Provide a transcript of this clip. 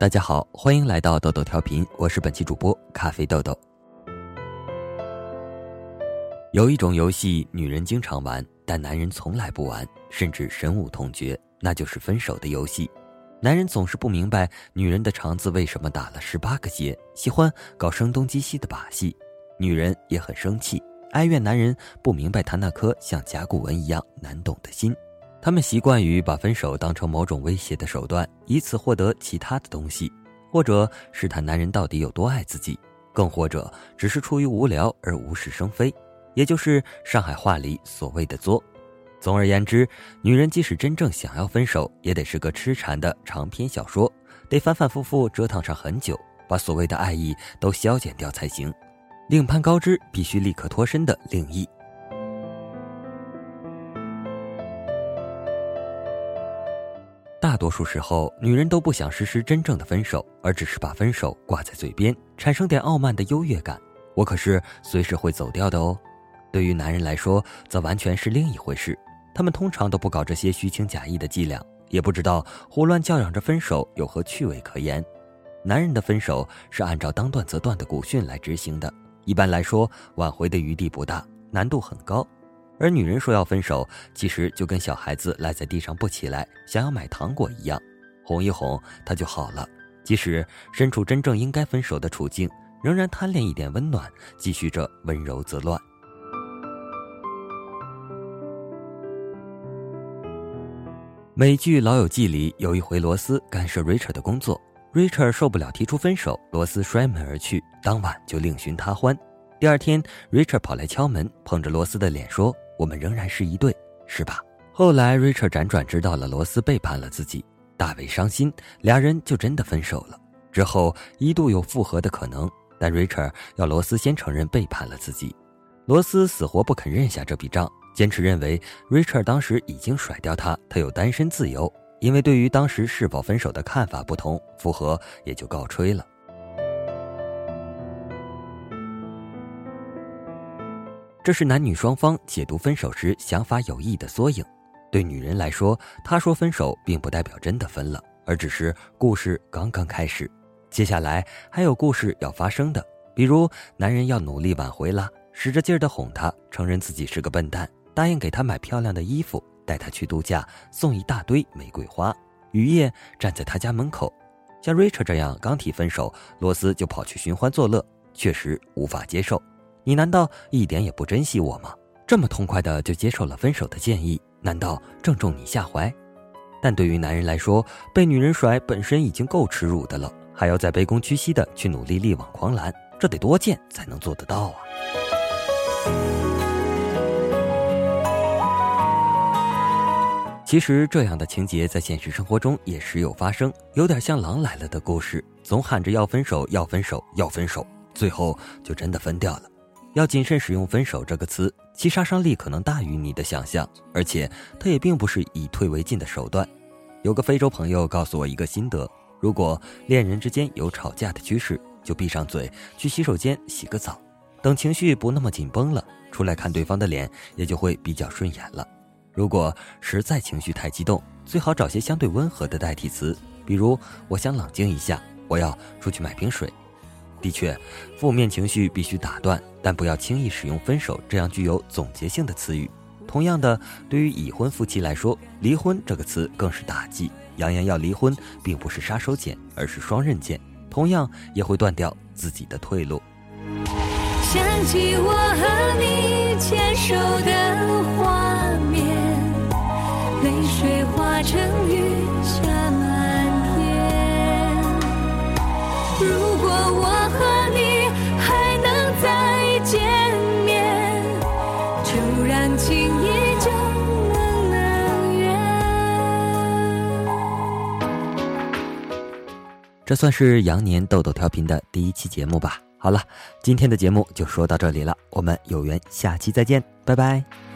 大家好，欢迎来到豆豆调频，我是本期主播咖啡豆豆。有一种游戏，女人经常玩，但男人从来不玩，甚至深恶痛绝，那就是分手的游戏。男人总是不明白女人的肠子为什么打了十八个结，喜欢搞声东击西的把戏。女人也很生气，哀怨男人不明白她那颗像甲骨文一样难懂的心。他们习惯于把分手当成某种威胁的手段，以此获得其他的东西，或者试探男人到底有多爱自己，更或者只是出于无聊而无事生非，也就是上海话里所谓的作。总而言之，女人即使真正想要分手，也得是个痴缠的长篇小说，得反反复复折腾上很久，把所谓的爱意都消减掉才行。另攀高枝，必须立刻脱身的另一。大多数时候，女人都不想实施真正的分手，而只是把分手挂在嘴边，产生点傲慢的优越感。我可是随时会走掉的哦。对于男人来说，则完全是另一回事。他们通常都不搞这些虚情假意的伎俩，也不知道胡乱叫嚷着分手有何趣味可言。男人的分手是按照当断则断的古训来执行的，一般来说，挽回的余地不大，难度很高。而女人说要分手，其实就跟小孩子赖在地上不起来，想要买糖果一样，哄一哄他就好了。即使身处真正应该分手的处境，仍然贪恋一点温暖，继续着温柔自乱。美剧《老友记》里有一回，罗斯干涉 Richard 的工作，Richard 受不了提出分手，罗斯摔门而去，当晚就另寻他欢。第二天，Richard 跑来敲门，碰着罗斯的脸说。我们仍然是一对，是吧？后来，Richard 辗转知道了罗斯背叛了自己，大为伤心，俩人就真的分手了。之后一度有复合的可能，但 Richard 要罗斯先承认背叛了自己，罗斯死活不肯认下这笔账，坚持认为 Richard 当时已经甩掉他，他有单身自由。因为对于当时是否分手的看法不同，复合也就告吹了。这是男女双方解读分手时想法有异的缩影。对女人来说，她说分手并不代表真的分了，而只是故事刚刚开始。接下来还有故事要发生的，比如男人要努力挽回啦，使着劲儿的哄她，承认自己是个笨蛋，答应给她买漂亮的衣服，带她去度假，送一大堆玫瑰花，雨夜站在她家门口。像 Richard 这样刚提分手，罗斯就跑去寻欢作乐，确实无法接受。你难道一点也不珍惜我吗？这么痛快的就接受了分手的建议，难道正中你下怀？但对于男人来说，被女人甩本身已经够耻辱的了，还要再卑躬屈膝的去努力力挽狂澜，这得多贱才能做得到啊！其实这样的情节在现实生活中也时有发生，有点像《狼来了》的故事，总喊着要分手，要分手，要分手，最后就真的分掉了。要谨慎使用“分手”这个词，其杀伤力可能大于你的想象，而且它也并不是以退为进的手段。有个非洲朋友告诉我一个心得：如果恋人之间有吵架的趋势，就闭上嘴，去洗手间洗个澡，等情绪不那么紧绷了，出来看对方的脸，也就会比较顺眼了。如果实在情绪太激动，最好找些相对温和的代替词，比如“我想冷静一下”，“我要出去买瓶水”。的确，负面情绪必须打断，但不要轻易使用“分手”这样具有总结性的词语。同样的，对于已婚夫妻来说，“离婚”这个词更是打击。扬言要离婚，并不是杀手锏，而是双刃剑，同样也会断掉自己的退路。想起我和你牵手的画这算是羊年豆豆调频的第一期节目吧。好了，今天的节目就说到这里了，我们有缘下期再见，拜拜。